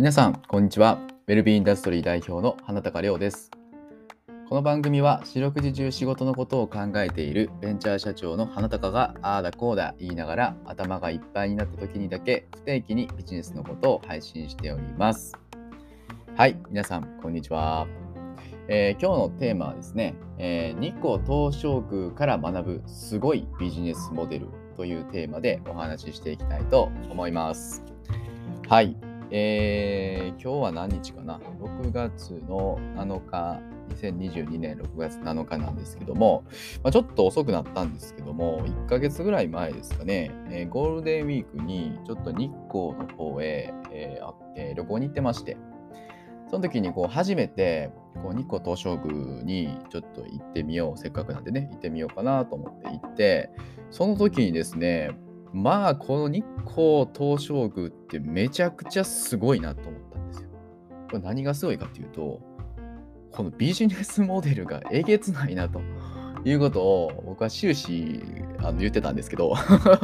皆さん、こんにちは。ウェルビーインダストリー代表の花高亮です。この番組は四六時中仕事のことを考えているベンチャー社長の花高がああだこうだ言いながら頭がいっぱいになった時にだけ不定期にビジネスのことを配信しております。はい、皆さん、こんにちは。えー今日のテーマはですね、えー日光東照宮から学ぶすごいビジネスモデルというテーマでお話ししていきたいと思います。はい、えー今日は何日かな ?6 月の7日、2022年6月7日なんですけども、まあ、ちょっと遅くなったんですけども、1ヶ月ぐらい前ですかね、えーゴールデンウィークにちょっと日光の方へ、えーあえー旅行に行ってまして、その時にこう初めてこう日光東照宮にちょっと行ってみよう、せっかくなんでね、行ってみようかなと思って行って、その時にですね、まあこの日光東照宮ってめちゃくちゃすごいなと思ったんですよ。これ何がすごいかっていうと、このビジネスモデルがえげつないなということを僕は終始あの言ってたんですけど、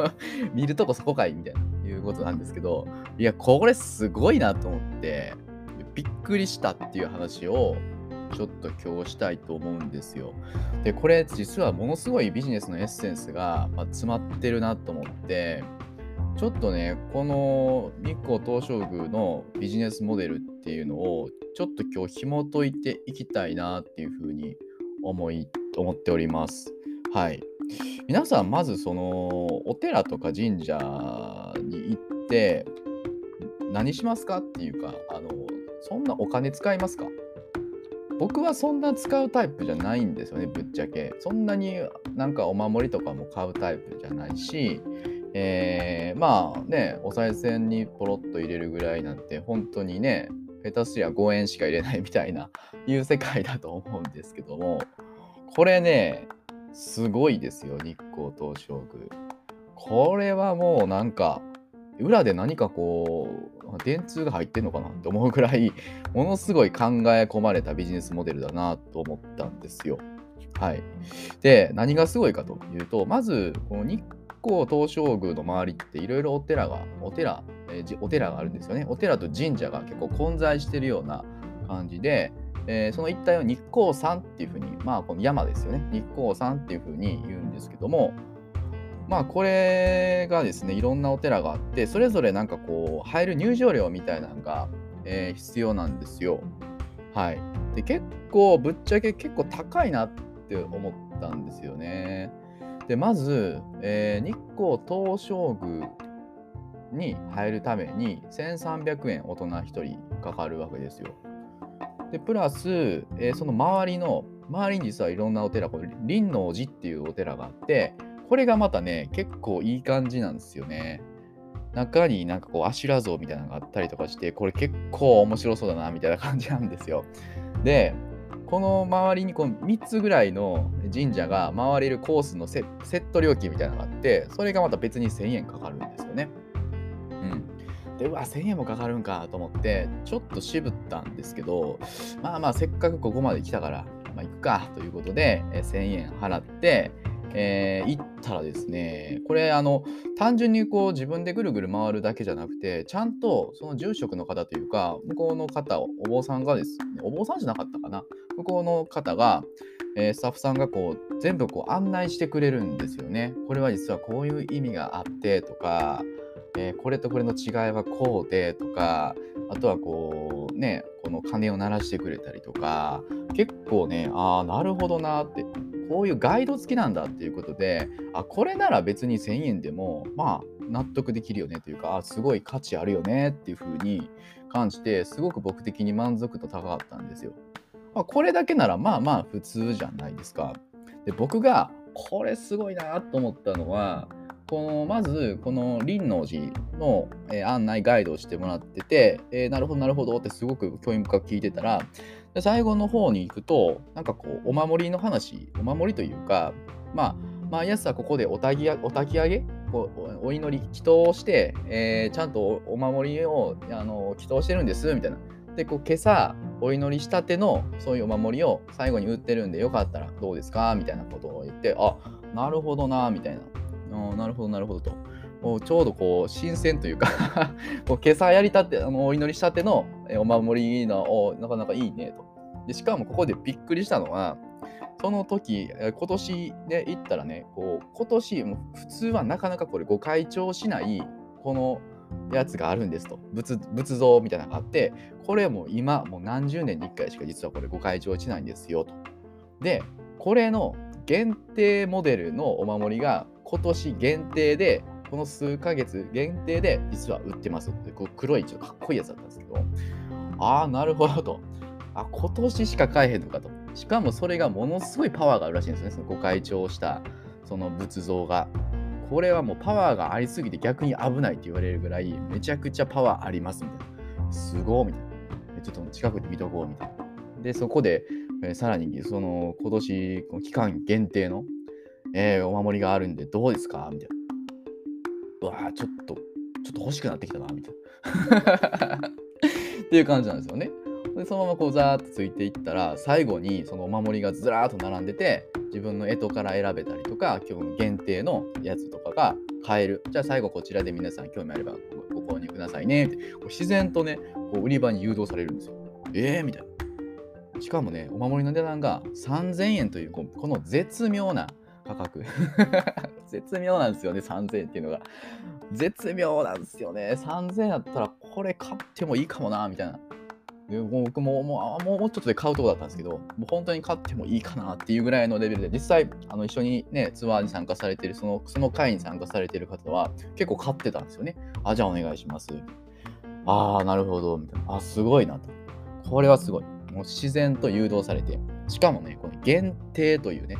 見るとこそこかいみたいないうことなんですけど、いや、これすごいなと思って、びっくりしたっていう話をちょっと今日したいと思うんですよ。で、これ実はものすごいビジネスのエッセンスがま詰まってるなと思って、ちょっとね、この日光東照宮のビジネスモデルっていうのをちょっと今日紐解いていきたいなっていうふうに思い思っております。はい。皆さん、まずそのお寺とか神社に行って何しますかっていうか、あの、そんなお金使いますか？僕はそんな使うタイプじゃないんですよね、ぶっちゃけ。そんなになんかお守りとかも買うタイプじゃないし、えーまあね、お賽銭にポロッと入れるぐらいなんて、本当にね、下手すりゃ5円しか入れないみたいな、いう世界だと思うんですけども、これね、すごいですよ、日光東照宮。これはもうなんか、裏で何かこう、電通が入ってんのかなって思うぐらい、ものすごい考え込まれたビジネスモデルだなと思ったんですよ。はい。で、何がすごいかというと、まず、この日光東照宮の周りっていろいろお寺が、お寺、えじお寺があるんですよね。お寺と神社が結構混在してるような感じで、えーその一帯を日光山っていうふうに、まあこの山ですよね。日光山っていうふうに言うんですけども、まあこれがですね、いろんなお寺があって、それぞれなんかこう、入る入場料みたいなのが、えー必要なんですよ。はい。で、結構、ぶっちゃけ結構高いなって思ったんですよね。で、まず、えー日光東照宮に入るために1300円大人1人かかるわけですよ。で、プラス、えーその周りの、周りに実はいろんなお寺、これ、輪王寺っていうお寺があって、これがまたね、結構いい感じなんですよね。中になんかこう、阿修羅像みたいなのがあったりとかして、これ結構面白そうだな、みたいな感じなんですよ。で、この周りにこの3つぐらいの神社が回れるコースのセット料金みたいなのがあって、それがまた別に1000円かかるんですよね。うん。で、うわ、1000円もかかるんかと思って、ちょっと渋ったんですけど、まあまあ、せっかくここまで来たから、まあ、行くかということで、1000円払って、えー行ったらですね、これ、あの、単純にこう自分でぐるぐる回るだけじゃなくて、ちゃんとその住職の方というか、向こうの方、お坊さんがですね、お坊さんじゃなかったかな、向こうの方が、えースタッフさんがこう全部こう案内してくれるんですよね。これは実はこういう意味があってとか、えーこれとこれの違いはこうでとか、あとはこうね、この鐘を鳴らしてくれたりとか、結構ね、ああ、なるほどなって、こういうガイド付きなんだっていうことで、あ、これなら別に1000円でも、まあ、納得できるよねというか、あすごい価値あるよねっていう風に感じて、すごく僕的に満足度高かったんですよ。まあ、これだけならまあまあ普通じゃないですか。で僕がこれすごいなと思ったのはこのまずこの輪王寺の、えー案内ガイドをしてもらってて、えーなるほどなるほどってすごく興味深く聞いてたらで最後の方に行くとなんかこうお守りの話お守りというかまあ毎朝ここでおたぎお焚き上げこうお祈り祈祷をして、えーちゃんとおお守りをあの祈祷してるんですみたいな。でこう今朝お祈りしたてのそういうお守りを最後に売ってるんでよかったらどうですか？みたいなことを言ってあなるほどなみたいな。あなるほどなるほどと。もうちょうどこう新鮮というか こう今朝やりたてあのお祈りしたてのお守りのおなかなかいいねと。でしかもここでびっくりしたのはその時今年で行ったらねこう今年も普通はなかなかこれご開帳しないこのやつがあるんですと。仏仏像みたいなのがあってこれも今もう何十年に1回しか実はこれご開帳しないんですよと。でこれの限定モデルのお守りが今年限定でこの数ヶ月限定で実は売ってます。ってこう黒いちょっとかっこいいやつだったんですけど。ああなるほどと。あ今年しか買えへんのかと。しかもそれがものすごいパワーがあるらしいんですね。そのご開帳したその仏像が。これはもうパワーがありすぎて逆に危ないって言われるぐらいめちゃくちゃパワーありますみたいな。すごいみたいな。ちょっと近くで見とこうみたいな。でそこでえー、さらにその今年期間限定の、えー、お守りがあるんでどうですか？みたいな。うわちょっと、ちょっと欲しくなってきたな、みたいな。っていう感じなんですよね。でそのままこうザーッとついていったら最後にそのお守りがずらーっと並んでて自分の干支から選べたりとか今日限定のやつとかが買えるじゃあ最後こちらで皆さん興味あればご購入くださいねって自然とねこう売り場に誘導されるんですよえー？みたいなしかもね、お守りの値段が3000円という、この絶妙な価格。絶妙なんですよね、3000円っていうのが。絶妙なんですよね。3000円だったら、これ買ってもいいかもな、みたいな。で僕ももうもうちょっとで買うとこだったんですけど、もう本当に買ってもいいかなっていうぐらいのレベルで、実際、あの一緒にね、ツアーに参加されてる、そのその会に参加されてる方は結構買ってたんですよね。あ、じゃあお願いします。ああ、なるほど、みたいな。あ、すごいなと。これはすごい。もう自然と誘導されて、しかもね、この限定というね、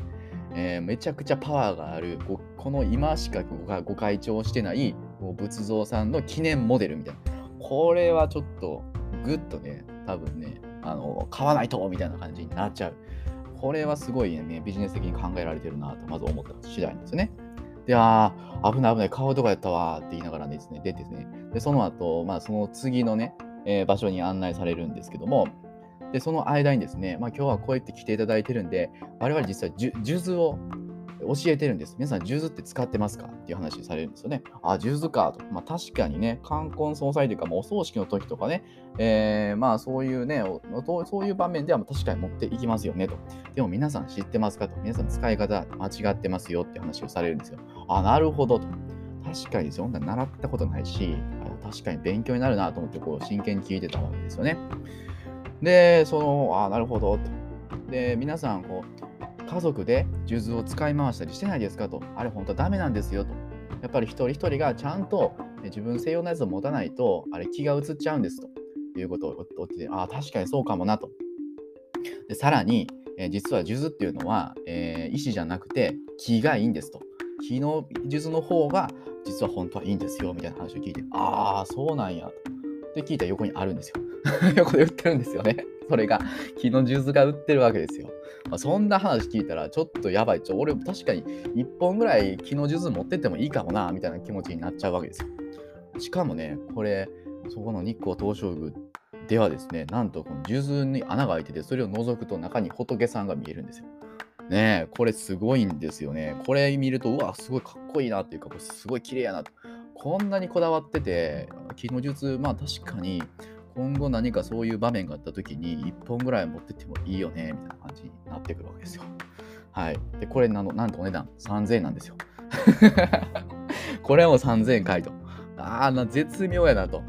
えー、めちゃくちゃパワーがある、この今しかご開帳してない仏像さんの記念モデルみたいな。これはちょっとグッとね、多分ね、あの買わないとみたいな感じになっちゃう。これはすごいね、ビジネス的に考えられてるなと、まず思った次第なんですよね。で、ああ、危ない危ない、買うとこやったわって言いながらですね、出てですね、で、その後、まあ、その次のね、えー、場所に案内されるんですけども、で、その間にですね、まあ、今日はこうやって来ていただいてるんで、我々実は数珠を教えてるんです。皆さん、数珠って使ってますか？っていう話されるんですよね。あ、数珠かと。まあ、確かにね、冠婚葬祭というか、もうお葬式の時とかね、えー、まあそういうね、そういう場面では確かに持っていきますよねと。でも皆さん知ってますか？と。皆さん使い方間違ってますよって話をされるんですよ。あ、なるほどと。確かにそんな習ったことないし、確かに勉強になるなと思ってこう真剣に聞いてたわけですよね。で、その、ああ、なるほどと。で、皆さん、こう、家族で数珠を使い回したりしてないですかと。あれ、本当はダメなんですよと。やっぱり一人一人がちゃんと自分専用のやつを持たないと、あれ、気が移っちゃうんですということを言って、ああ、確かにそうかもなと。で、さらに、え実は数珠っていうのは、えー、石じゃなくて木がいいんですと。木の数珠の方が実は本当はいいんですよみたいな話を聞いて、ああ、そうなんやと。で聞いたら横にあるんですよ。横で売ってるんですよね。それが、木の数珠が売ってるわけですよ。まあ、そんな話聞いたら、ちょっとやばい。ちょ俺、確かに1本ぐらい木の数珠持ってってもいいかもな、みたいな気持ちになっちゃうわけですよ。しかもね、これ、そこの日光東照宮ではですね、なんとこの数珠に穴が開いてて、それを覗くと中に仏さんが見えるんですよ。ねえ、これすごいんですよね。これ見ると、うわ、すごいかっこいいなっていうか、これすごい綺麗やなと。こんなにこだわってて、木の術、まあ確かに今後何かそういう場面があった時に1本ぐらい持ってってもいいよね、みたいな感じになってくるわけですよ。はい。で、これなの、なんとお値段3000円なんですよ。これも3000円買いと。ああ、絶妙やなと。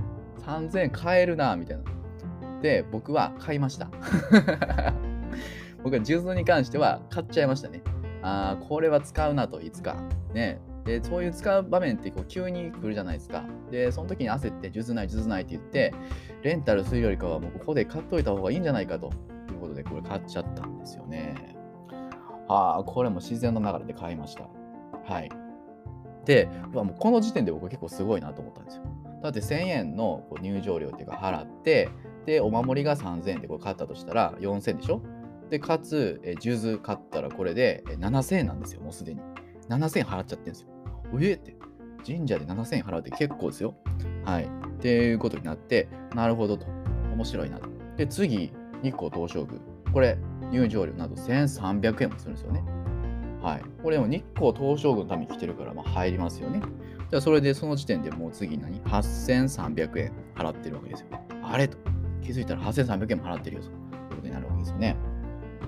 3000円買えるな、みたいな。で、僕は買いました。僕は数珠に関しては買っちゃいましたね。ああ、これは使うなと、いつか。ね。で、そういう使う場面ってこう急に来るじゃないですか。で、その時に焦って、数珠ない、数珠ないって言って、レンタルするよりかはもうここで買っといた方がいいんじゃないかということで、これ買っちゃったんですよね。はあ、これも自然の流れで買いました。はい。で、もうこの時点で僕結構すごいなと思ったんですよ。だって1000円の入場料っていうか払って、で、お守りが3000円でこれ買ったとしたら4000円でしょ？で、かつ、え数珠買ったらこれで7000円なんですよ、もうすでに。7000円払っちゃってるんですよ。えって、神社で7000円払うって結構ですよ。はい。っていうことになって、なるほどと。面白いなと。で、次、日光東照宮。これ、入場料など1300円もするんですよね。はい。これも日光東照宮のために来てるから、まあ、入りますよね。じゃあそれでその時点でもう次何 ?8300 円払ってるわけですよ。あれと。気づいたら8300円も払ってるよと。いうことになるわけですよね。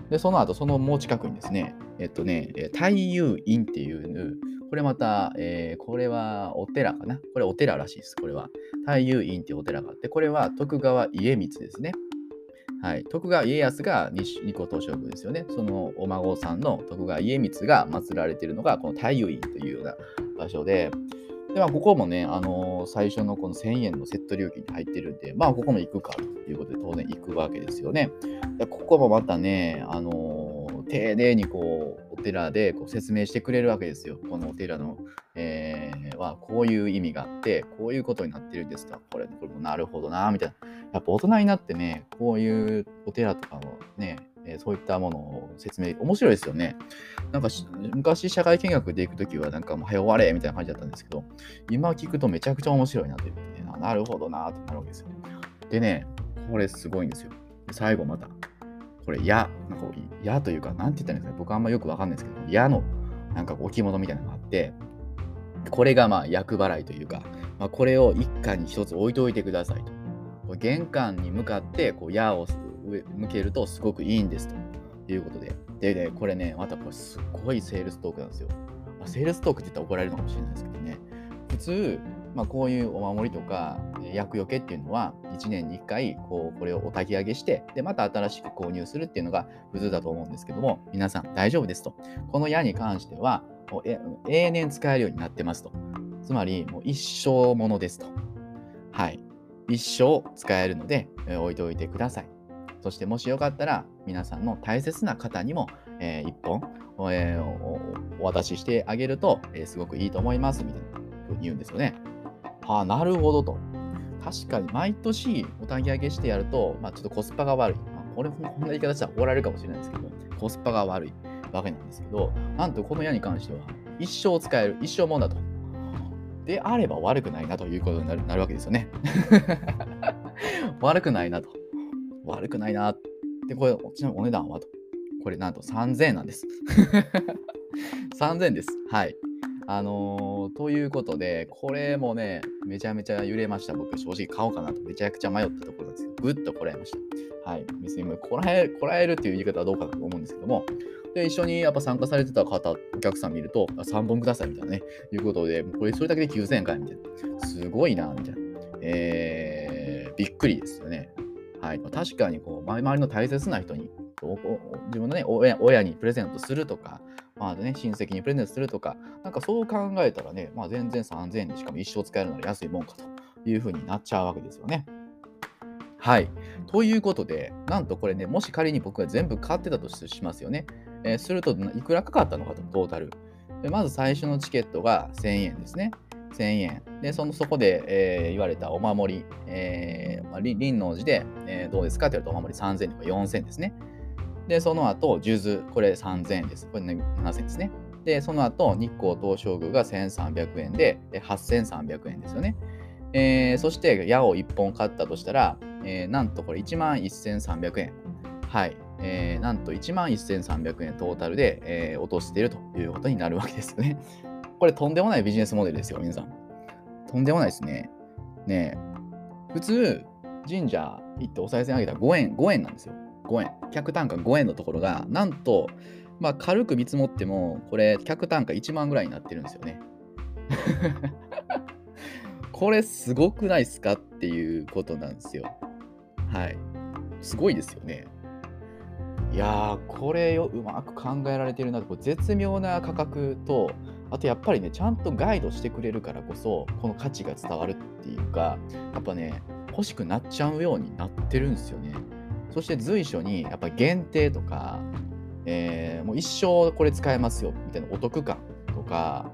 で、その後、そのもう近くにですね、えっとね、太遊院っていう、これまた、えー、これはお寺かな？これお寺らしいです。これは。太遊院っていうお寺があって、これは徳川家光ですね。はい、徳川家康が二光東照宮ですよね。そのお孫さんの徳川家光が祀られているのがこの太遊院というような場所で、でまあ、ここもね、あのー、最初のこの1000円のセット料金に入ってるんで、まあ、ここも行くかということで当然行くわけですよね。ここもまたね、あのー、丁寧にこう、寺でこう説明してくれるわけですよ。このお寺の、えー、はこういう意味があって、こういうことになってるんですか。これ、これもなるほどな、みたいな。やっぱ大人になってね、こういうお寺とかをね、えそういったものを説明、面白いですよね。なんか昔社会見学で行くときはなんかもう早終われみたいな感じだったんですけど、今聞くとめちゃくちゃ面白いなということで、なるほどなってなるわけですよ。でね、これすごいんですよ。最後また、これ矢、なんか矢というか、なんて言ったらいいんですか僕あんまよくわかんないですけど、矢のなんか置物みたいなのがあって、これがまあ厄払いというか、まあ、これを一家に一つ置いといてくださいと。玄関に向かってこう矢を向けるとすごくいいんですということで。で、でこれね、またこれすっごいセールストークなんですよ。まあ、セールストークって言ったら怒られるのかもしれないですけどね。普通、まあ、こういうお守りとか厄除けっていうのは1年に1回こうこれをお焚き上げしてでまた新しく購入するっていうのが普通だと思うんですけども皆さん大丈夫ですとこの矢に関してはもう永年使えるようになってますとつまりもう一生ものですとはい一生使えるので、置いておいてください。そしてもしよかったら皆さんの大切な方にも、えー、1本、えー、お渡ししてあげると、えー、すごくいいと思いますみたいなふうに言うんですよね。はあ、なるほどと。確かに毎年お焚き上げしてやると、まあ、ちょっとコスパが悪い。まあ、これこんな言い方したら怒られるかもしれないですけど、コスパが悪いわけなんですけど、なんとこの矢に関しては一生使える、一生もんだと。であれば悪くないなということになるなるわけですよね。悪くないなと。悪くないな。で、これ、ちなみにお値段はと。これなんと3000円なんです。3000円です。はい。あのー、ということで、これもね、めちゃめちゃ揺れました。僕、正直買おうかなとめちゃくちゃ迷ったところなんですけど、ぐっとこらえました。はい。別にこらえこらえるっていう言い方はどうかなと思うんですけども、で、一緒にやっぱ参加されてた方、お客さん見ると、3本くださいみたいなね、いうことで、これそれだけで9000円かいみたいな。すごいな、みたいな。えー、びっくりですよね。はい。確かに、こう、周りの大切な人に、自分のね親、にプレゼントするとか、まあね、親戚にプレゼントするとか、なんかそう考えたらね、まあ、全然3000円でしかも一生使えるなら安いもんかというふうになっちゃうわけですよね。はい。ということで、なんとこれね、もし仮に僕が全部買ってたとしますよね。えー、するといくらかかったのかと、トータル。でまず最初のチケットが1000円ですね。1000円。で、そのそこで、えー、言われたお守り、えーまあ、林王寺で、えー、どうですかって言われたお守り3000円とか4000円ですね。で、その後、数珠、これ3000円です。これ、ね、7000円ですね。で、その後、日光東照宮が1300円で、8300円ですよね。えー、そして、矢を1本買ったとしたら、えー、なんとこれ1万1300円。はい。えー、なんと1万1300円トータルで、えー、落としているということになるわけですよね。これとんでもないビジネスモデルですよ、皆さん。とんでもないですね。ね普通、神社行ってお賽銭あげたら5円、5円なんですよ。5円。客単価5円のところが、なんと、まあ、軽く見積もっても、これ、客単価1万ぐらいになってるんですよね。これ、すごくないですかっていうことなんですよ。はい。すごいですよね。いやー、これをうまく考えられてるなと、絶妙な価格と、あとやっぱりね、ちゃんとガイドしてくれるからこそ、この価値が伝わるっていうか、やっぱね、欲しくなっちゃうようになってるんですよね。そして随所に、やっぱ限定とか、えー、もう一生これ使えますよみたいなお得感とか、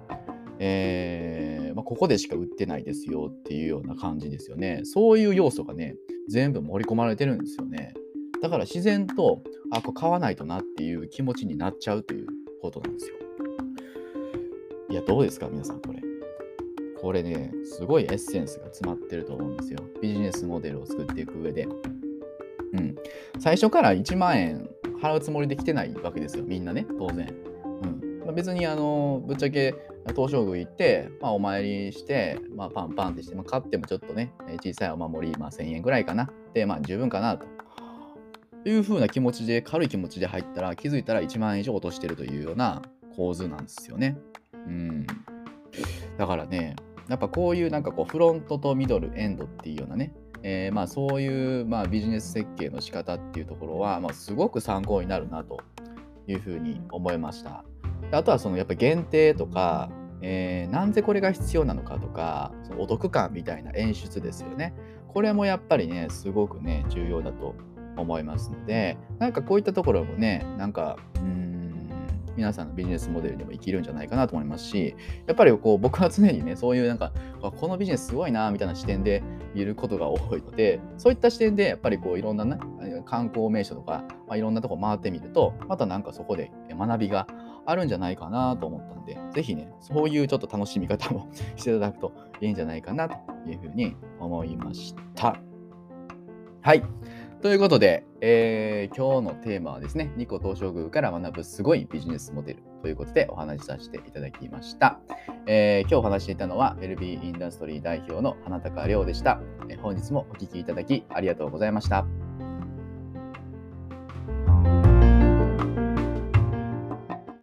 えーまあ、ここでしか売ってないですよっていうような感じですよね。そういう要素がね、全部盛り込まれてるんですよね。だから自然と、あ、これ買わないとなっていう気持ちになっちゃうということなんですよ。いや、どうですか、皆さん、これ。これね、すごいエッセンスが詰まってると思うんですよ。ビジネスモデルを作っていく上で。うん。最初から1万円払うつもりで来てないわけですよ、みんなね、当然。うん。まあ、別にあのぶっちゃけ東照宮行って、まあ、お参りして、まあ、パンパンってして、まあ、買ってもちょっとね小さいお守り、まあ、1000円ぐらいかなでまあ十分かなという風な気持ちで軽い気持ちで入ったら気づいたら1万円以上落としてるというような構図なんですよね。うんだからねやっぱこういうなんかこうフロントとミドルエンドっていうようなねえー、まあ、そういう、まあ、ビジネス設計の仕方っていうところは、まあ、すごく参考になるなというふうに思いました。あとはそのやっぱ限定とか、えー、なんでこれが必要なのかとかそのお得感みたいな演出ですよね。これもやっぱりねすごくね重要だと思いますのでなんかこういったところもねなんかうん皆さんのビジネスモデルでも生きるんじゃないかなと思いますし、やっぱりこう僕は常にね、そういうなんか、このビジネスすごいなみたいな視点で見ることが多いので、そういった視点でやっぱりこういろんな、ね、観光名所とか、まあ、いろんなとこ回ってみると、またなんかそこで学びがあるんじゃないかなと思ったんで、ぜひね、そういうちょっと楽しみ方も していただくといいんじゃないかなというふうに思いました。はい。ということで、えー、今日のテーマはですね、ニコ東照宮から学ぶすごいビジネスモデルということでお話しさせていただきました。えー、今日お話していたのは、ウェルビーインダストリー代表の花高亮でした。えー、本日もお聴きいただきありがとうございました。